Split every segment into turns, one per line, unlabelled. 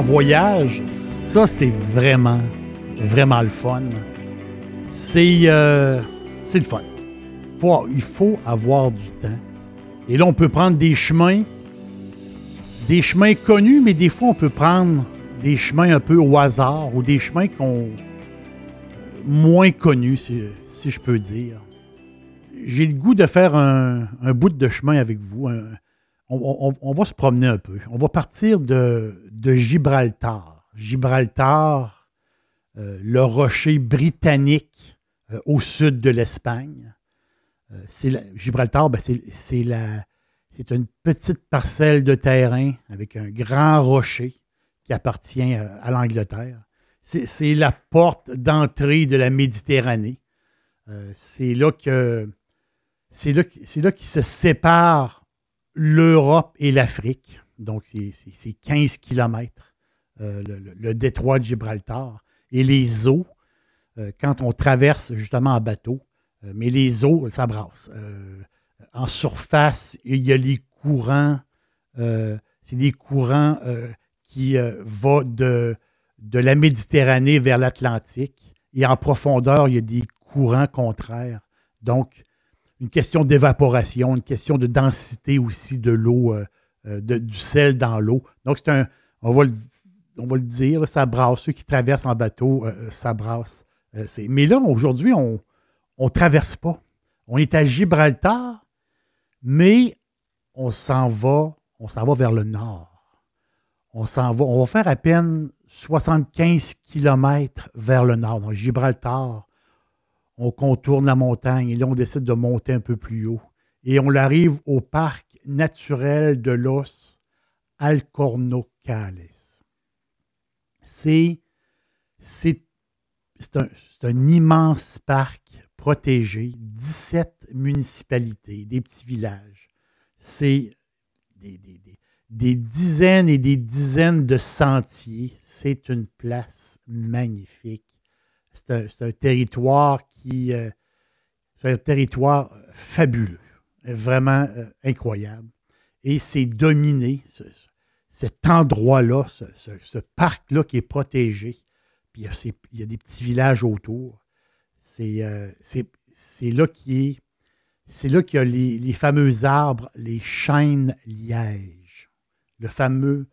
Voyage, ça, c'est vraiment, vraiment le fun. C'est euh, le fun. il faut avoir du temps. Et là, on peut prendre des chemins, des chemins connus, mais des fois, on peut prendre des chemins un peu au hasard ou des chemins qu'on moins connus, si, je peux dire. J'ai le goût de faire un, bout de chemin avec vous, on, va se promener un peu. On va partir de, Gibraltar. Gibraltar, euh, le rocher britannique euh, au sud de l'Espagne. Euh, Gibraltar, ben, c'est une petite parcelle de terrain avec un grand rocher qui appartient à l'Angleterre. C'est la porte d'entrée de la Méditerranée. c'est là que c'est qu'il se sépare l'Europe et l'Afrique. Donc, c'est 15 km, euh, le, détroit de Gibraltar. Et les eaux, euh, quand on traverse justement en bateau, euh, mais les eaux, ça brasse. en surface, il y a les courants, c'est des courants qui vont de, de la Méditerranée vers l'Atlantique. Et en profondeur, il y a des courants contraires. Donc, une question d'évaporation, une question de densité aussi de l'eau, euh, euh, du sel dans l'eau. Donc, c'est un, on va le, dire, ça brasse. Ceux qui traversent en bateau, euh, ça brasse. mais là, aujourd'hui, on ne traverse pas. On est à Gibraltar, mais on s'en va, on s'en va vers le nord. On s'en va, on va faire à peine 75 km vers le nord. Donc, Gibraltar, on contourne la montagne et là, on décide de monter un peu plus haut. Et on arrive au parc naturel de Los Alcornocales. C'est, un, immense parc protégé, 17 municipalités, des petits villages. C'est des dizaines et des dizaines de sentiers. C'est une place magnifique. C'est un, territoire qui. Euh, c'est un territoire fabuleux, vraiment euh, incroyable. Et c'est dominé, cet endroit-là, ce, parc-là qui est protégé. Puis il y, a, des petits villages autour. C'est euh, C'est là qu'il y a les, les, fameux arbres, les chênes lièges. Le fameux,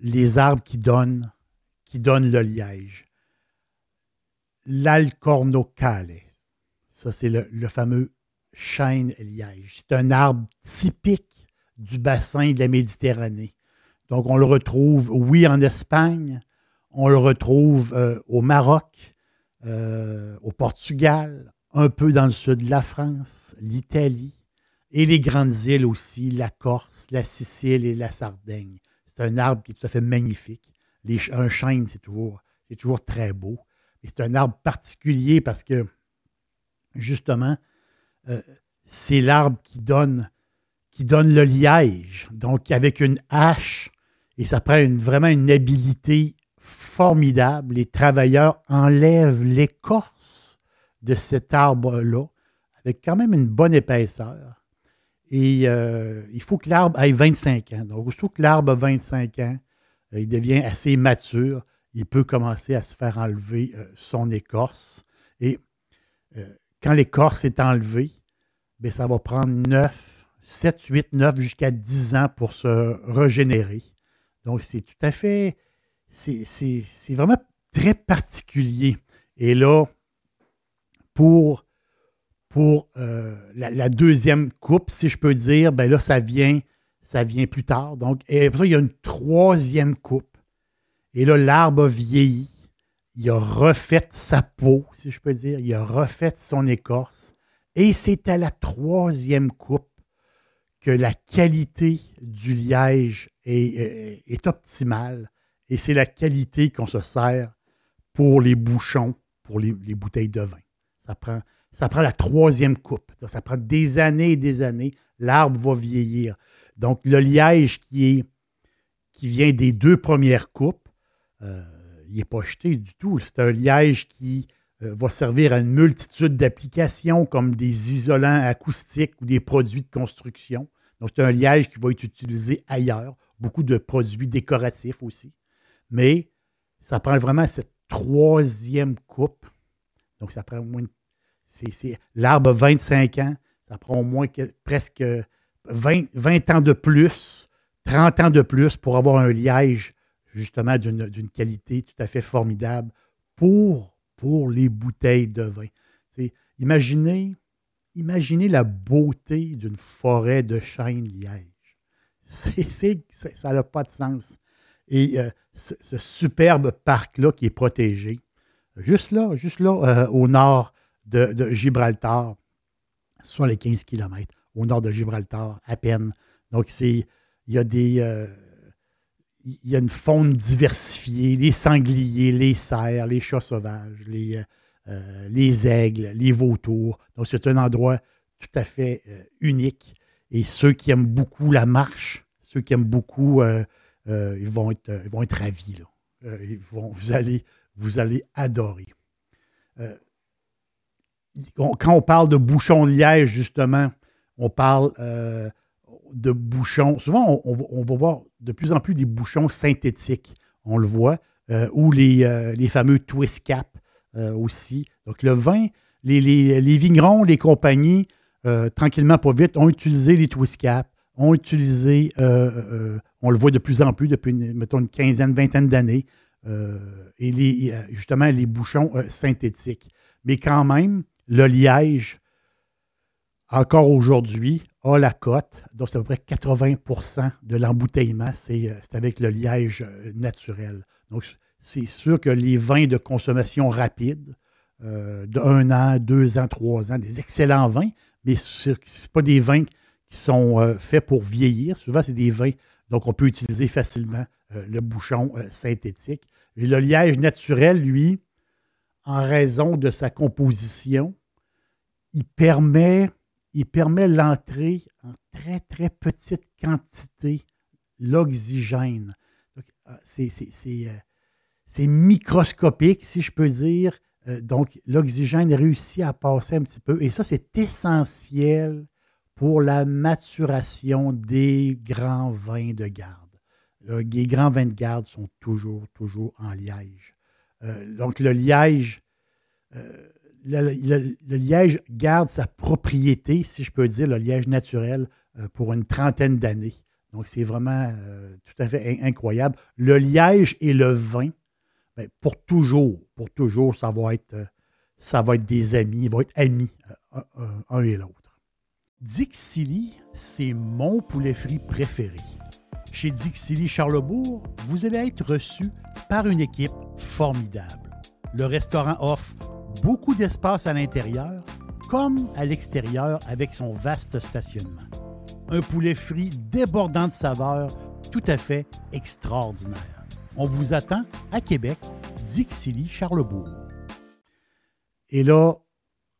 les arbres qui donnent, qui donnent le liège l'alcornocale. Ça, c'est le, fameux chêne liège. C'est un arbre typique du bassin de la Méditerranée. Donc, on le retrouve, oui, en Espagne, on le retrouve euh, au Maroc, euh, au Portugal, un peu dans le sud de la France, l'Italie, et les grandes îles aussi, la Corse, la Sicile et la Sardaigne. C'est un arbre qui est tout à fait magnifique. un chêne, c'est toujours, toujours très beau. Et c'est un arbre particulier parce que, justement, euh, c'est l'arbre qui donne, qui donne le liège. Donc, avec une hache Et ça prend vraiment une habileté formidable. Les travailleurs enlèvent l'écorce de cet arbre-là avec quand même une bonne épaisseur. Et euh, il faut que l'arbre ait 25 ans. Donc, aussitôt que l'arbre a 25 ans, euh, il devient assez mature. Il peut commencer à se faire enlever euh, son écorce. Et quand l'écorce est enlevée, bien, ça va prendre 9, 7, 8, 9 jusqu'à 10 ans pour se régénérer. Donc, c'est tout à fait. C'est vraiment très particulier. Et là, pour pour euh, la, deuxième coupe, si je peux dire, ben là, ça vient, ça vient plus tard. Donc, et pour ça, il y a une troisième coupe. Et là, l'arbre a vieilli. Il a refait sa peau, si je peux dire. Il a refait son écorce. Et c'est à la troisième coupe que la qualité du liège est, optimale. Et c'est la qualité qu'on se sert pour les bouchons, pour les bouteilles de vin. Ça prend, ça prend la troisième coupe. Ça prend des années et des années. L'arbre va vieillir. Donc, le liège qui, est, qui vient des deux premières coupes, euh, il n'est pas jeté du tout. C'est un liège qui euh, va servir à une multitude d'applications comme des isolants acoustiques ou des produits de construction. Donc, c'est un liège qui va être utilisé ailleurs. Beaucoup de produits décoratifs aussi. Mais ça prend vraiment cette troisième coupe. Donc, ça prend au moins c'est, l'arbre a 25 ans, ça prend au moins presque 20, ans de plus, 30 ans de plus pour avoir un liège justement d'une, qualité tout à fait formidable pour, les bouteilles de vin. imaginez, imaginez la beauté d'une forêt de chêne liège. C'est, ça n'a pas de sens. Et euh, ce, superbe parc-là qui est protégé, juste là, juste là, euh, au nord de, Gibraltar, soit les 15 km, au nord de Gibraltar, à peine. Donc, c'est, il y a des. Euh, il y a une faune diversifiée, les sangliers, les cerfs, les chats sauvages, les, euh, euh, les aigles, les vautours. Donc, c'est un endroit tout à fait unique. Et ceux qui aiment beaucoup la marche, ceux qui aiment beaucoup, ils, vont être, vont être ravis. Là. ils vont, vous, allez, vous allez adorer quand on parle de bouchons de liège, justement, on parle euh, de bouchons. Souvent, on, va voir de plus en plus des bouchons synthétiques. On le voit. Euh, ou les, euh, les, fameux twist cap aussi. Donc, le vin, les, les, vignerons, les compagnies, tranquillement, pas vite, ont utilisé les twist cap, ont utilisé, on le voit de plus en plus depuis, mettons, une quinzaine, vingtaine d'années, et les, justement les bouchons synthétiques. Mais quand même, le liège, encore aujourd'hui, a la cote. Donc, c'est à peu près 80% de l'embouteillement, euh, c'est avec le liège euh, naturel. Donc, c'est sûr que les vins de consommation rapide, euh, de an, deux ans, trois ans, des excellents vins, mais ce pas des vins qui sont faits pour vieillir. Souvent, c'est des vins, donc on peut utiliser facilement le bouchon synthétique. Et le liège naturel, lui, en raison de sa composition, il permet, il permet l'entrée en très, très petite quantité, l'oxygène. Euh, euh, c'est microscopique, si je peux dire. Euh, donc, l'oxygène réussit à passer un petit peu. Et ça, c'est essentiel pour la maturation des grands vins de garde. Les grands vins de garde sont toujours, toujours en liège. donc, le liège, le, liège garde sa propriété, si je peux dire, le liège naturel, euh, pour une trentaine d'années. Donc, c'est vraiment euh, tout à fait incroyable. Le liège et le vin, ben, pour toujours, pour toujours, ça va être, euh, ça va être des amis, ils vont être amis un, et l'autre. Dixili, c'est mon poulet frit préféré. Chez Dixili Charlebourg, vous allez être reçu par une équipe formidable. Le restaurant offre beaucoup d'espace à l'intérieur comme à l'extérieur avec son vaste stationnement. Un poulet frit débordant de saveurs tout à fait extraordinaire. On vous attend à Québec, Dixilly, Charlebourg. Et là,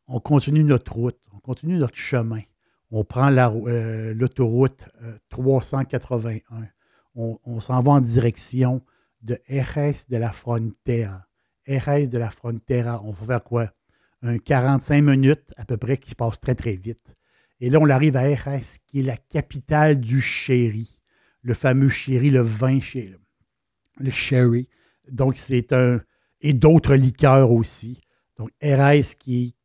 on continue notre route, on continue notre chemin. On prend euh, l'autoroute 381. Euh, on, s'en va en direction de Jerez de la Frontera. Jerez de la Frontera, on va faire quoi? Un 45 minutes à peu près qui passe très, très vite. Et là, on arrive à Jerez, qui est la capitale du sherry. Le fameux sherry, le vin sherry. Le sherry. Donc, c'est un. Et d'autres liqueurs aussi. Donc, Jerez, qui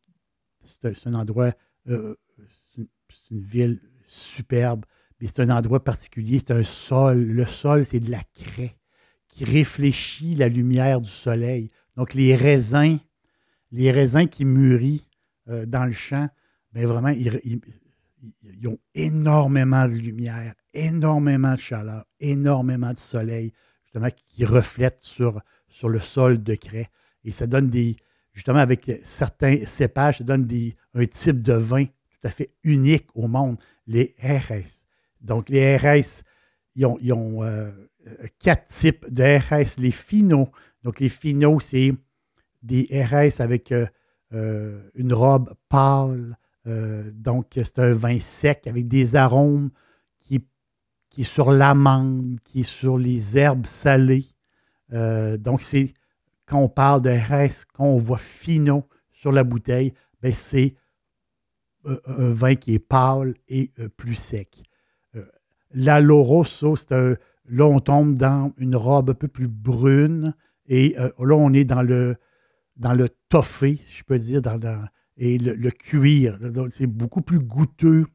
c'est un, endroit, euh, c'est une, ville superbe, mais c'est un endroit particulier, c'est un sol. Le sol, c'est de la craie qui réfléchit la lumière du soleil. Donc, les raisins, les raisins qui mûrissent euh, dans le champ, bien vraiment, ils, ont énormément de lumière, énormément de chaleur, énormément de soleil, justement, qui reflète sur, le sol de craie. Et ça donne des, justement, avec certains cépages, ça donne des, un type de vin tout à fait unique au monde, les RS. Donc, les RS, ils ont, euh, quatre types de RS. Les finaux, donc les finaux, c'est des RS avec euh, euh, une robe pâle. donc, c'est un vin sec avec des arômes qui, qui sur l'amande, qui est sur les herbes salées. donc, c'est quand on parle de reste, quand on voit fino sur la bouteille, ben c'est euh, un vin qui est pâle et euh, plus sec. Euh, L'Aloroso, c'est un. Là, on tombe dans une robe un peu plus brune et là, on est dans le, dans le si je peux dire, et le, cuir. C'est beaucoup plus goûteux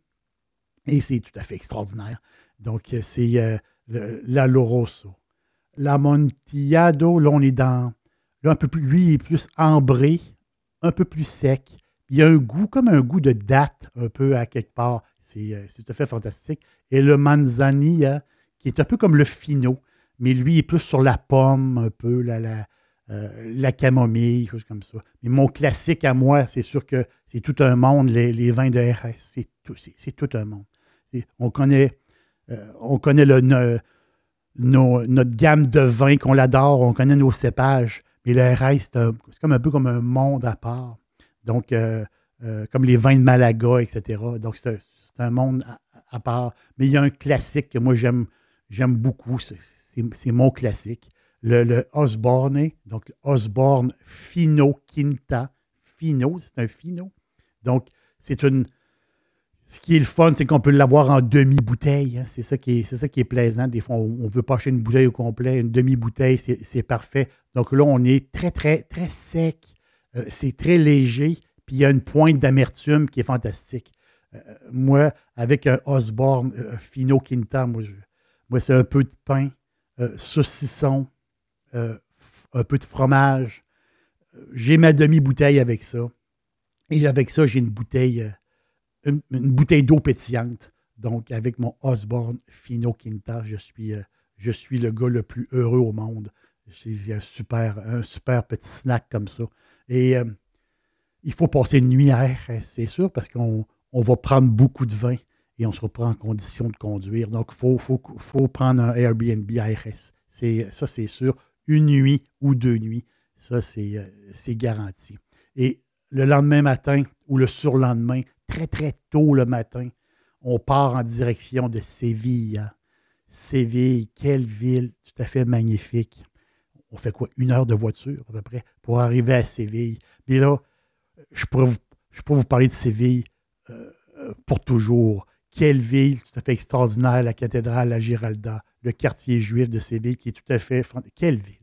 et c'est tout à fait extraordinaire. Donc, c'est l'Aloroso. L'Amontillado, là, on est dans Là, un peu plus, lui, il est plus ambré, un peu plus sec. Il y a un goût, comme un goût de date, un peu à quelque part. C'est euh, tout à fait fantastique. Et le manzanilla, qui est un peu comme le fino, mais lui, il est plus sur la pomme, un peu, la, la, euh, la camomille, choses comme ça. Mais mon classique à moi, c'est sûr que c'est tout un monde, les, vins de RS. C'est tout, tout un monde. On connaît, euh, on connaît le, notre gamme de vins qu'on l'adore, on connaît nos cépages. Mais le reste, c'est comme un peu comme un monde à part. Donc, euh, euh, comme les vins de Malaga, etc. Donc, c'est un, monde à, part. Mais il y a un classique que moi, j'aime j'aime beaucoup. C'est mon classique. Le, Osborne, donc Osborne Fino Quinta. Fino, c'est un Fino. Donc, c'est une, ce qui est le fun, c'est qu'on peut l'avoir en demi-bouteille. Hein. C'est ça, qui est, plaisant. Des fois, on, veut pas acheter une bouteille au complet. Une demi-bouteille, c'est parfait. Donc là, on est très, très, très sec. Euh, c'est très léger. Puis il y a une pointe d'amertume qui est fantastique. Euh, moi, avec un Osborne euh, Fino Quinta, moi, moi c'est un peu de pain, saucisson, un peu de fromage. J'ai ma demi-bouteille avec ça. Et avec ça, j'ai une bouteille une, bouteille d'eau pétillante. Donc, avec mon Osborne Fino Quinta, je suis, euh, je suis le gars le plus heureux au monde. J'ai un super, un super petit snack comme ça. Et euh, il faut passer une nuit à RS, c'est sûr, parce qu'on on va prendre beaucoup de vin on se reprend en condition de conduire. Donc, il faut, faut, faut, prendre un Airbnb à RS. Ça, c'est sûr. Une nuit ou deux nuits, ça, euh, c'est garanti. Et le lendemain matin ou le surlendemain, très, très tôt le matin, on part en direction de Séville. Séville, quelle ville tout à fait magnifique. On fait quoi? Une heure de voiture à peu près pour arriver à Séville. Mais là, je pourrais vous, je vous parler de Séville euh, euh, pour toujours. Quelle ville tout à fait extraordinaire, la cathédrale, la Giralda, le quartier juif de Séville qui est tout à fait... Quelle ville!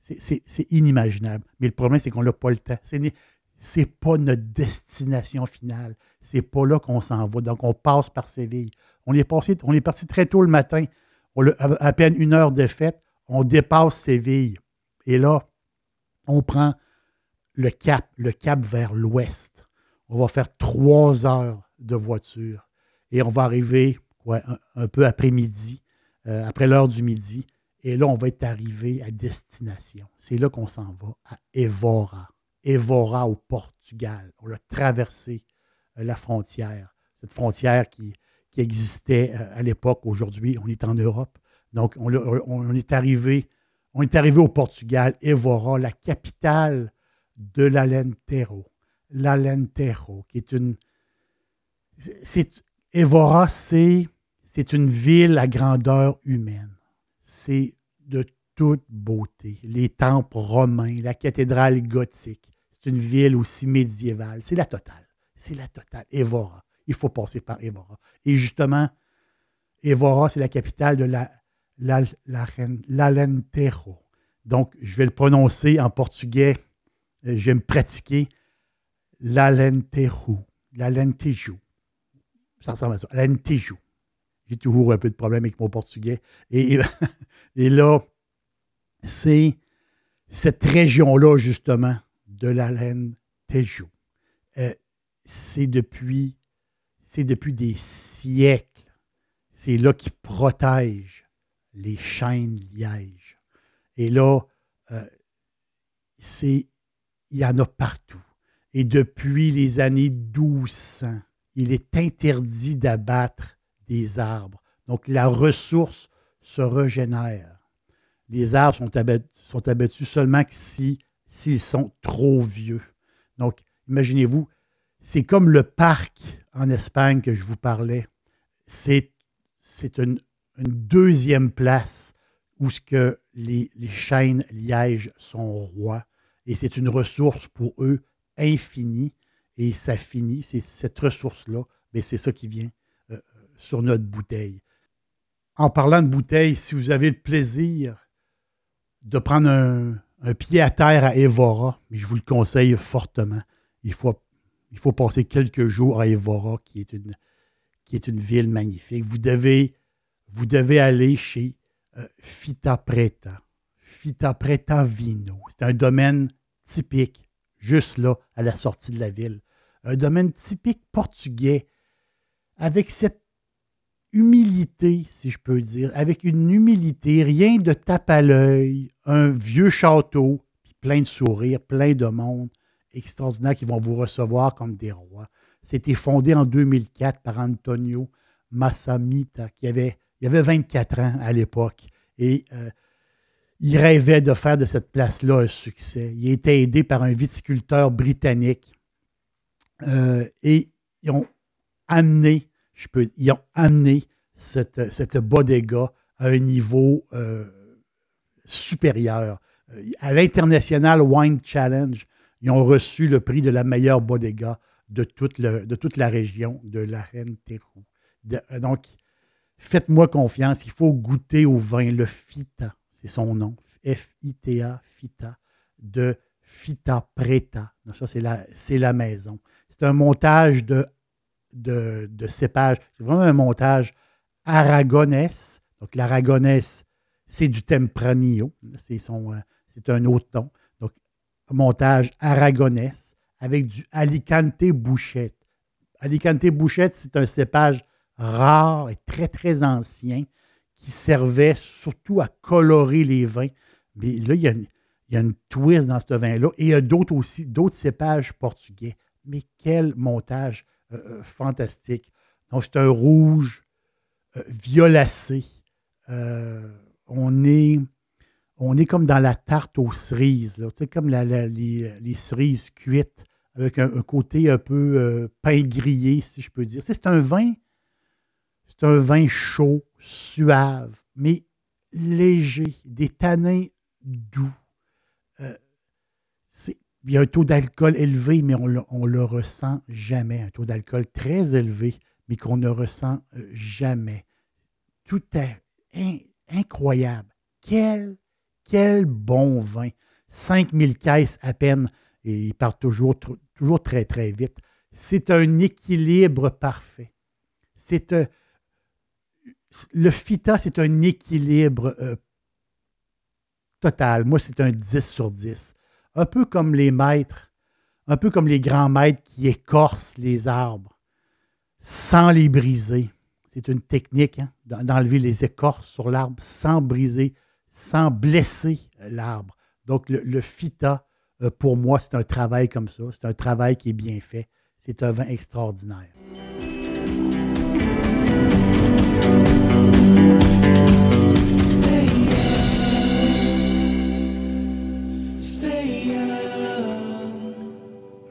C'est inimaginable. Mais le problème, c'est qu'on n'a pas le temps c'est pas notre destination finale. C'est pas là qu'on s'en va. Donc, on passe par Séville. On est, on est parti très tôt le matin. à peine une heure de fête, on dépasse Séville. Et là, on prend le cap, le cap vers l'ouest. On va faire trois heures de voiture. Et on va arriver un, peu après-midi, euh, après l'heure du midi. Et là, on va être arrivé à destination. C'est là qu'on s'en va, à Evora. Evora au Portugal. On a traversé euh, la frontière, cette frontière qui, existait euh, à l'époque. Aujourd'hui, on est en Europe. Donc, on, est arrivé, on est arrivé au Portugal, Evora, la capitale de l'Alentejo. L'Alentejo, qui est une. C'est, C'est, c'est une ville à grandeur humaine. c'est de toute beauté. Les temples romains, la cathédrale gothique. C'est une ville aussi médiévale. C'est la totale. C'est la totale. Évora. Il faut passer par Évora. Et justement, Évora, c'est la capitale de la, l'Alentejo. Donc, je vais le prononcer en portugais. Euh, je vais me pratiquer. L'Alentejo. L'Alentejo. Ça ressemble à ça. L'Alentejo. J'ai toujours un peu de problème avec mon portugais. Et, là, c'est cette région-là, justement, de l'Alentejo. Euh, c'est depuis, c'est depuis des siècles. C'est là qui protège les chaînes lièges. Et là, euh, c'est, il y en a partout. Et depuis les années 1200, il est interdit d'abattre des arbres. Donc la ressource se régénère. Les arbres sont abattus, seulement si, s'ils sont trop vieux. Donc, imaginez-vous, c'est comme le parc en Espagne que je vous parlais. C'est, une, deuxième place où ce les, les chênes lièges sont rois. Et c'est une ressource pour eux infinie. Et ça finit, c'est cette ressource-là, mais c'est ça qui vient euh, sur notre bouteille. En parlant de bouteille, si vous avez le plaisir de prendre un, pied à terre à Evora, je vous le conseille fortement, il faut, il faut passer quelques jours à Evora, qui est une, ville magnifique. Vous devez vous devez aller chez euh, Fita Preta. Fita Preta Vino. C'est un domaine typique, juste là, à la sortie de la ville. Un domaine typique portugais, avec cette humilité, si je peux dire, avec une humilité, rien de tape à l'œil, un vieux château, puis plein de sourires, plein de monde extraordinaire qui vont vous recevoir comme des rois. C'était fondé en 2004 par Antonio Massamita, qui avait il avait 24 ans à l'époque et euh, il rêvait de faire de cette place-là un succès. Il été aidé par un viticulteur britannique et ils ont amené, je peux, ils ont amené cette, cette bodega à un niveau euh, supérieur. À l'International Wine Challenge, ils ont reçu le prix de la meilleure bodega de toute, de toute la région de la Reine Térou. donc, Faites-moi confiance, il faut goûter au vin, le Fita, c'est son nom, F-I-T-A, Fita, de Fita Preta. ça, c'est la, la maison. C'est un montage de, de. C'est vraiment un montage aragonès. Donc, l'aragonès, c'est du Tempranillo. C'est, son, euh, c'est un autre nom. Donc, montage aragonès avec du Alicante Bouchette. Alicante Bouchette, c'est un cépage rare et très, très ancien qui servait surtout à colorer les vins. Mais là, il y a une, twist dans ce vin-là. Et il y a d'autres aussi, d'autres cépages portugais. Mais quel montage euh, euh, fantastique. Donc, c'est un rouge euh, violacé. on, est, on est comme dans la tarte aux cerises, là, comme les, cerises cuites, avec un, côté un peu pain grillé, si je peux dire. C'est un vin c'est un vin chaud, suave, mais léger, des tanins doux. Euh, il y a un taux d'alcool élevé, mais on ne le ressent jamais. Un taux d'alcool très élevé, mais qu'on ne ressent euh, jamais. Tout est incroyable. Quel, quel bon vin. 5000 caisses à peine, et il part toujours, toujours très, très vite. C'est un équilibre parfait. C'est un, le FITA, c'est un équilibre euh, total. Moi, c'est un 10 sur 10. Un peu comme les maîtres, un peu comme les grands maîtres qui écorcent les arbres sans les briser. C'est une technique hein, d'enlever les écorces sur l'arbre sans briser, sans blesser l'arbre. Donc, le, FITA, euh, pour moi, c'est un travail comme ça. C'est un travail qui est bien fait. C'est un vin extraordinaire.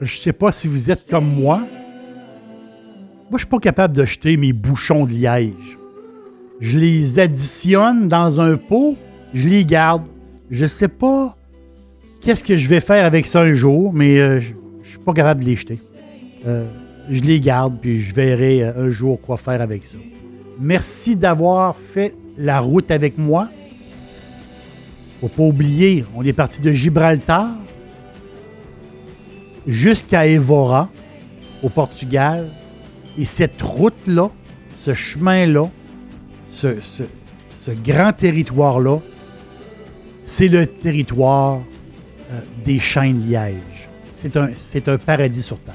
Je sais pas si vous êtes comme moi. Moi, je suis pas capable de mes bouchons de liège. je les additionne dans un pot, je les garde. Je sais pas qu'est-ce que je vais faire avec ça un jour, mais euh, je je suis pas capable de les jeter. Euh, je les garde, puis je verrai euh, un jour quoi faire avec ça. Merci d'avoir fait la route avec moi. Faut pas oublier, on est parti de Gibraltar jusqu'à Évora, au Portugal. Et cette route-là, ce chemin-là, ce, grand territoire-là, c'est le territoire euh, des. C'est un, c'est un paradis sur Terre.